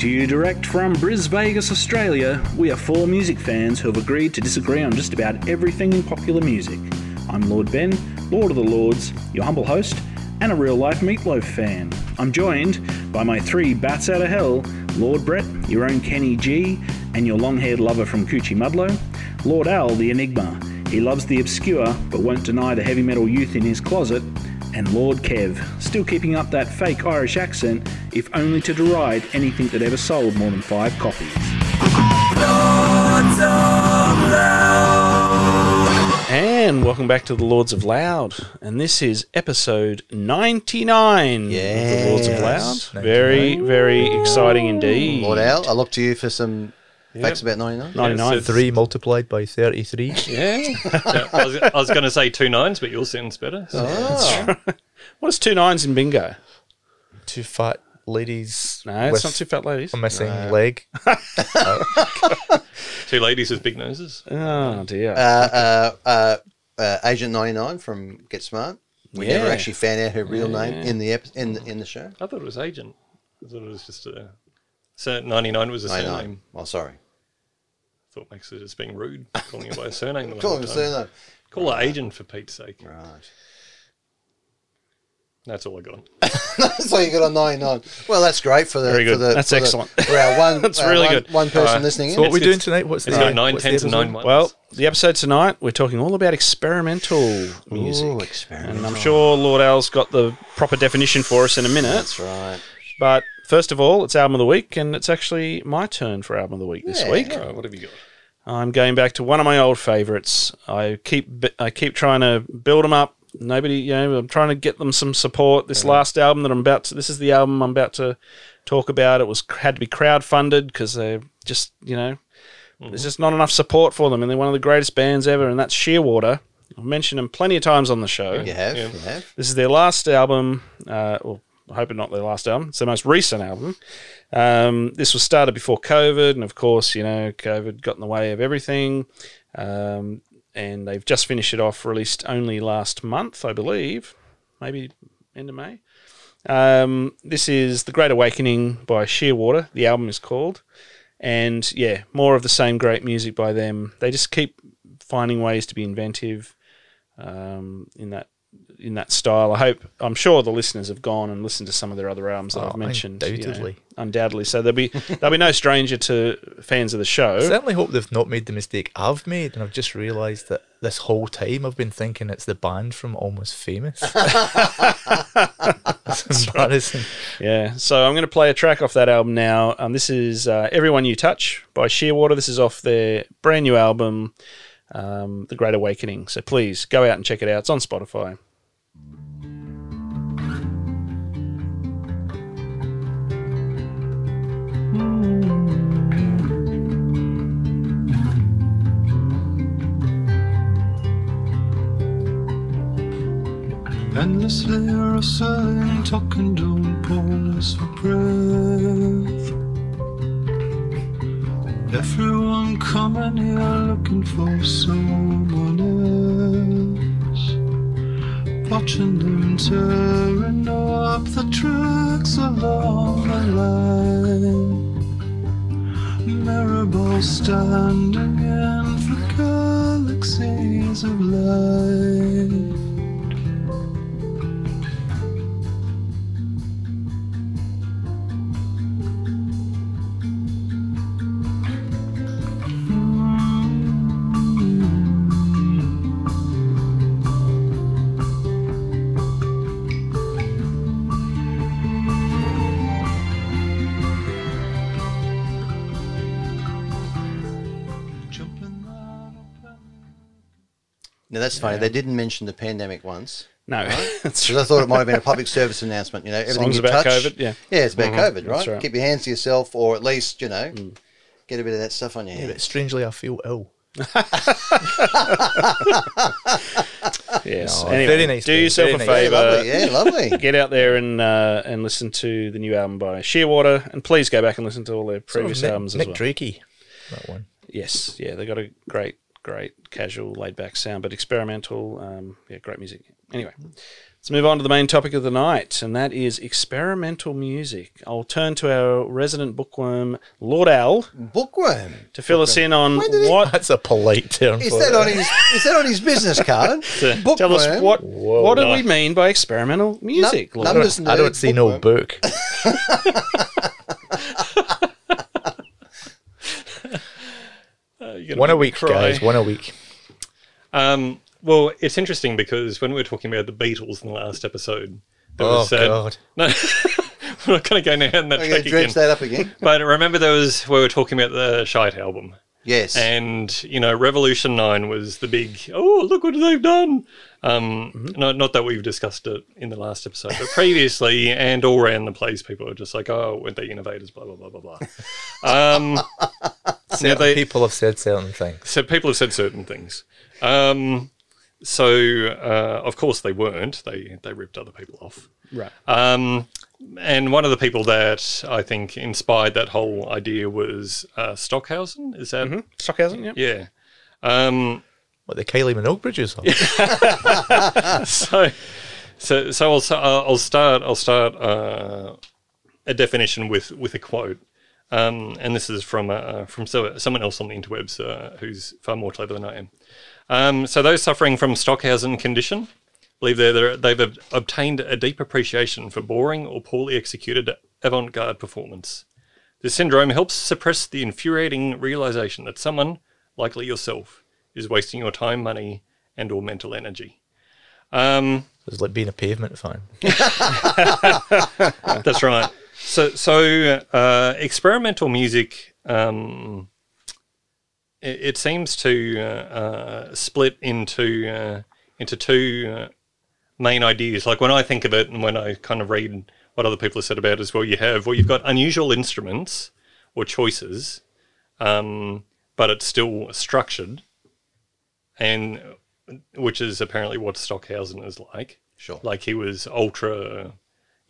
to you direct from Bris Vegas, Australia, we are four music fans who have agreed to disagree on just about everything in popular music. I'm Lord Ben, Lord of the Lords, your humble host, and a real life Meatloaf fan. I'm joined by my three bats out of hell Lord Brett, your own Kenny G, and your long haired lover from Coochiemudlo, Lord Al, the Enigma. He loves the obscure but won't deny the heavy metal youth in his closet, and Lord Kev, still keeping up that fake Irish accent, if only to deride anything that ever sold more than five copies. And welcome back to the Lords of Loud, and this is episode 99 of the Lords of Yes. Loud. Very, very exciting indeed. Lord Al, I look to you for some facts about 99. 99. So three multiplied by 33. Yeah. Yeah, I was, was going to say two nines, but yours sounds better. So. Oh. What's two nines in bingo? Two fat ladies. No, it's not two fat ladies. a missing leg. Two ladies with big noses. Oh, dear. Uh, uh, uh, uh, Agent 99 from Get Smart. We never actually found out her real name in the ep- in the, in the show. I thought it was agent. I thought it was just a. So 99 was a 99. surname. Oh, sorry. I thought Max was just being rude, calling her by a surname. the Call whole him time. surname. Call her agent for Pete's sake. Right. That's all I got. That's all you got on 99. Well, that's great for the. Very For good. the That's for the- excellent. for our one, That's our really one, good. One person Alright. listening in. What are we It's- doing tonight? What's It's the got uh, nine what's the tens and episode? nine ones. well, the episode tonight, we're talking all about experimental music. Ooh, and experimental. I'm sure Lord Al's got the proper definition for us in a minute. That's right. But first of all, it's album of the week, and it's actually my turn for album of the week this Yeah. week. All right, what have you got? I'm going back to one of my old favourites. I keep I keep trying to build them up. Nobody, you know, I'm trying to get them some support. This last album that I'm about to, this is the album I'm about to talk about. It was had to be crowd funded because they're just, you know, there's just not enough support for them, and they're one of the greatest bands ever, and that's Shearwater. I've mentioned them plenty of times on the show. You have. Yeah. You have. This is their last album. Uh, well, I hope it's not their last album. It's their most recent album. Um, this was started before COVID, and of course, you know, COVID got in the way of everything. Um, and they've just finished it off, released only last month, I believe, maybe end of May. Um, this is The Great Awakening by Shearwater. The album is called. And yeah, more of the same great music by them. They just keep finding ways to be inventive um, in that in that style. I hope I'm sure the listeners have gone and listened to some of their other albums that Oh, I've mentioned. you know, undoubtedly. undoubtedly. So they'll be they'll be no stranger to fans of the show. I Certainly hope they've not made the mistake I've made, and I've just realised that this whole time I've been thinking it's the band from Almost Famous. That's embarrassing. Yeah. So I'm going to play a track off that album now. Um, this is uh, "Everyone You Touch" by Shearwater. This is off their brand new album, um, "The Great Awakening." So please go out and check it out. It's on Spotify. Endlessly rustling, talking, don't pause for breath. Everyone coming here looking for someone else. Watching them tearing up the tracks along the line. Mirror standing in for galaxies of light. Now that's funny. They didn't mention the pandemic once. No, Because I thought it might have been a public service announcement. You know, everything Songs you about touch. COVID, yeah. yeah, it's about COVID, right? Right. Keep your hands to yourself, or at least you know, get a bit of that stuff on your Yeah, but hands. strangely, I feel ill. yes. No, anyway, very nice do yourself very a nice. Yeah, favour. lovely. Yeah, lovely. Get out there and uh, and listen to the new album by Shearwater, and please go back and listen to all their Sort of previous Nick, albums as Nick well. Drakey, that one. Yes, yeah, they got a great great casual, laid back sound, but experimental. Um, yeah, great music. Anyway, let's move on to the main topic of the night, and that is experimental music. I'll turn to our resident bookworm, Lord Al, Bookworm. to fill us in on When he- what. That's a polite term. Is for that it. on his? Is that on his business card? Bookworm. Tell us what Whoa. what do we mean by experimental music, Lord? numbers I don't nerd see no book. You're gonna One a week, cry. guys. One a week. Um, well, it's interesting because when we were talking about the Beatles in the last episode, there Oh was uh, God. no, we're not going to go down that I'm track going to dredge again. that up again. But remember, there was we were talking about the Shite album, Yes. and you know, Revolution Nine was the big. Oh, look what they've done! Um, Mm-hmm. not not that we've discussed it in the last episode, but previously and all around the place, people were just like, "Oh, weren't they innovators?" Blah blah blah blah blah. um, Certain they- people have said certain things. so people have said certain things. Um, so uh, of course they weren't. They they ripped other people off. Right. Um, and one of the people that I think inspired that whole idea was uh, Stockhausen. Is that Stockhausen, yeah. yeah? Um, What the Kylie Minogue bridges are. so so so I'll I'll start I'll start uh, a definition with with a quote. Um, and this is from uh, from so, someone else on the interwebs uh, who's far more clever than I am. Um, so those suffering from Stockhausen condition believe they've ob- obtained a deep appreciation for boring or poorly executed avant-garde performance. This syndrome helps suppress the infuriating realization that someone, likely yourself, is wasting your time, money, and or mental energy. Um, It's like being a pavement fine. That's right. So, so uh, experimental music, um, it, it seems to uh, uh, split into uh, into two uh, main ideas. Like when I think of it, and when I kind of read what other people have said about it as well, you have well, you've got unusual instruments or choices, um, but it's still structured, and which is apparently what Stockhausen is like. Sure. Like he was ultra,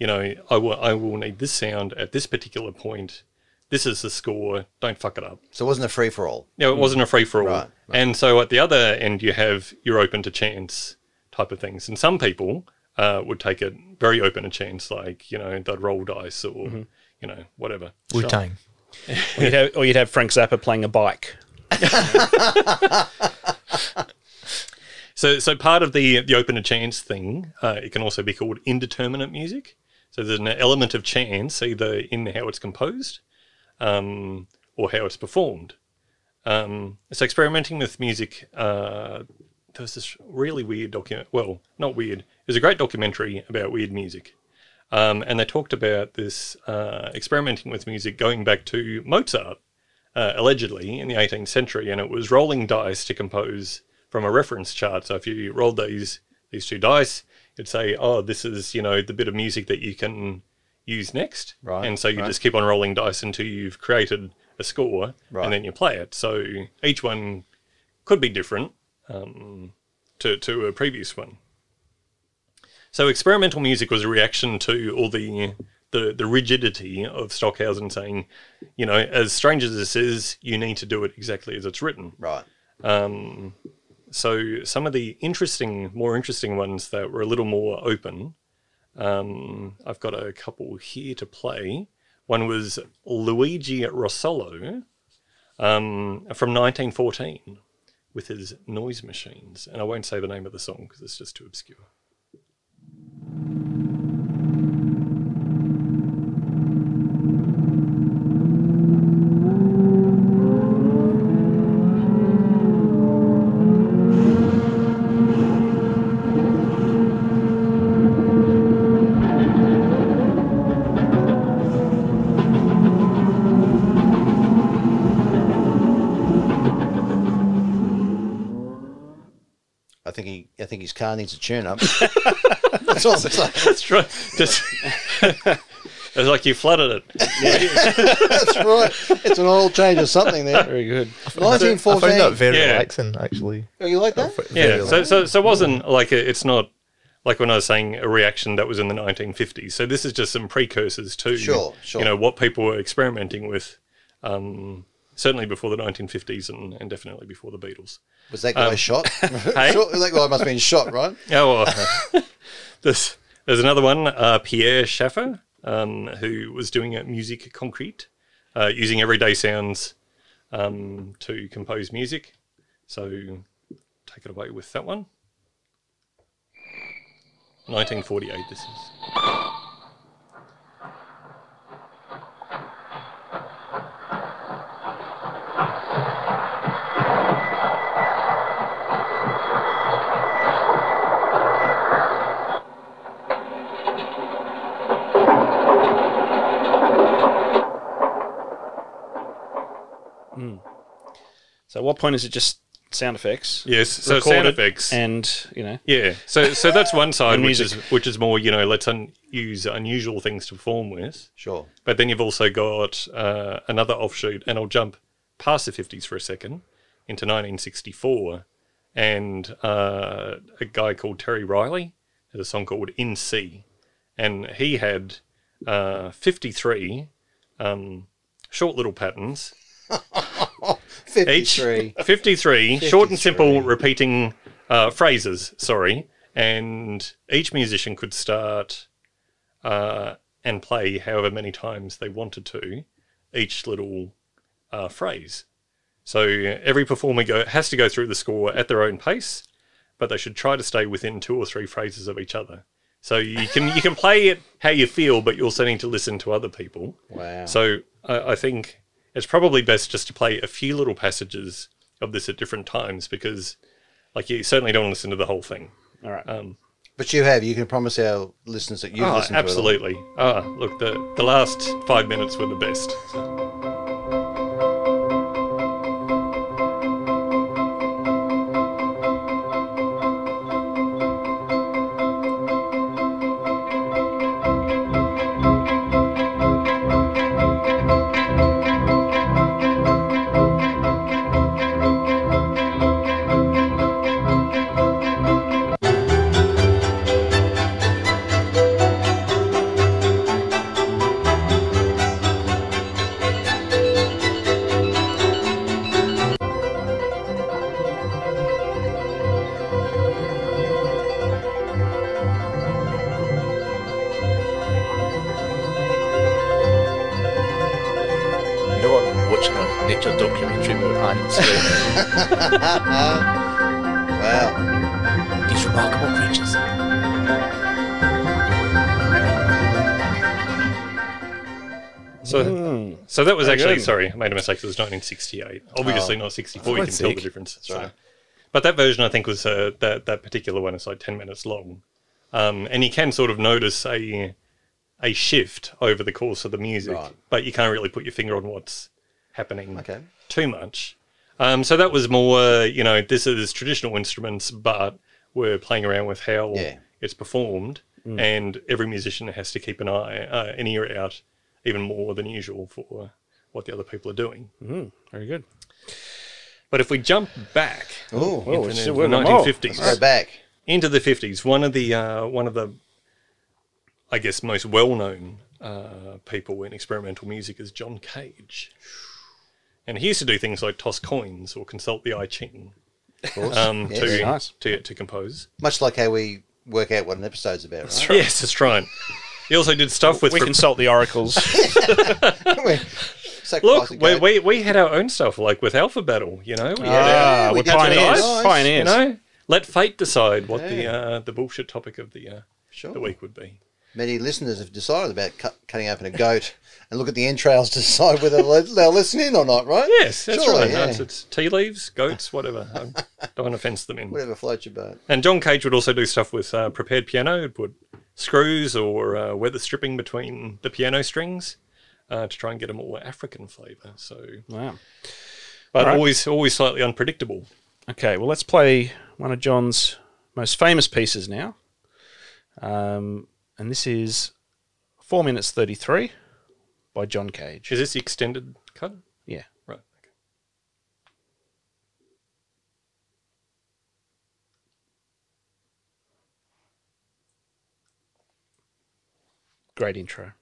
you know, I will, I will need this sound at this particular point. This is the score. Don't fuck it up. So it wasn't a free for all. No, it wasn't a free for all. Right, right. And so at the other end, you have you're open to chance type of things. And some people uh, would take it very open to chance, like, you know, they'd roll dice or, Mm-hmm. you know, whatever. Wu Tang. Or you'd, have, or you'd have Frank Zappa playing a bike. So, so part of the the open to chance thing, uh, it can also be called indeterminate music. There's an element of chance either in how it's composed, um, or how it's performed. Um, so experimenting with music, uh, there was this really weird document. Well, not weird. It was a great documentary about weird music, um, and they talked about this uh, experimenting with music going back to Mozart, uh, allegedly in the 18th century, and it was rolling dice to compose from a reference chart. So if you rolled these these two dice, it'd say, "Oh, this is you know the bit of music that you can use next." Right, And so you right. just keep on rolling dice until you've created a score, Right. and then you play it. So each one could be different um, to to a previous one. So experimental music was a reaction to all the the, the rigidity of Stockhausen saying, you know, as strange as this is, you need to do it exactly as it's written. Right. Um, so some of the interesting, more interesting ones that were a little more open, um, I've got a couple here to play. One was Luigi Russolo um, from 1914 with his noise machines, and I won't say the name of the song because it's just too obscure. Car needs a tune up. That's all I'm saying. That's right. Just it's like you flooded it. That's right. It's an oil change or something there. Very good. I found 1914. that very Yeah. relaxing, actually. Oh, you like that? Very Yeah. So, so, so it wasn't like a, it's not like when I was saying a reaction that was in the 1950s. So this is just some precursors to Sure, sure. you know what people were experimenting with. Um, certainly before the 1950s and, and definitely before the Beatles. Was that guy Um, shot? hey? Sure, that guy must have been shot, right? Oh, well, there's, there's another one, uh, Pierre Schaeffer, um, who was doing uh, music concrete, uh, using everyday sounds um, to compose music. So take it away with that one. 1948, this is. So at what point is it just sound effects? Yes, so sound effects. and you know Yeah, so so that's one side, which is which is more you know let's un- use unusual things to perform with. Sure. But then you've also got uh, another offshoot, and I'll jump past the 50s for a second into 1964. And uh, a guy called Terry Riley has a song called In C. And he had uh, 53 um, short little patterns. Each 53. 53, short and simple repeating uh, phrases, sorry. And each musician could start uh, and play however many times they wanted to each little uh, phrase. So every performer go, has to go through the score at their own pace, but they should try to stay within two or three phrases of each other. So you can you can play it how you feel, but you're also need to listen to other people. Wow. So I, I think it's probably best just to play a few little passages of this at different times because, like, you certainly don't want to listen to the whole thing. all right. Um, But you have. You can promise our listeners that you've oh, listened to it. all. absolutely. Ah, look, the the last five minutes were the best. You So, so that was actually good. sorry, I made a mistake. It was 1968. Obviously Oh. not 64. You can God's tell the difference. That's right. So- But that version, I think, was uh, that that particular one is like 10 minutes long, um, and you can sort of notice a a shift over the course of the music, Right. but you can't really put your finger on what's happening Okay. too much. Um, so that was more, you know, this is traditional instruments, but we're playing around with how Yeah. it's performed, and every musician has to keep an eye, uh, an ear out, even more than usual for what the other people are doing. Very good. But if we jump back Oh, into the still working. 1950s, go back. into the 50s, one of the uh, one of the I guess most well-known uh, people in experimental music is John Cage. And he used to do things like toss coins or consult the I Ching Of course. um, Yes. to, Nice. to to compose. Much like how we work out what an episode's about, right? Yes, that's right. He also did stuff with we consult the oracles. We- so Look, we, we, we had our own stuff, like with Alpha Battle, you know? We had ah, we we're go pioneers. Nice. Pioneers. you know, let fate decide what the uh, the bullshit topic of the uh, Sure. the week would be. Many listeners have decided about cut, cutting open a goat and look at the entrails to decide whether they'll, they'll listen in or not, right? Yes, that's Surely, right. yeah. No, it's, it's tea leaves, goats, whatever. I don't want to fence them in. Whatever floats your boat. And John Cage would also do stuff with uh, prepared piano. He'd put screws or uh, weather stripping between the piano strings uh, to try and get a more African flavour. So, Wow. but right. always always slightly unpredictable. Okay, well, let's play one of John's most famous pieces now. Um, and this is 4 minutes 33 by John Cage. Is this the extended cut? Yeah. Right. Okay. Great intro.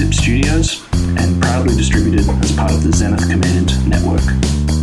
Zip Studios and proudly distributed as part of the Zenith Command network.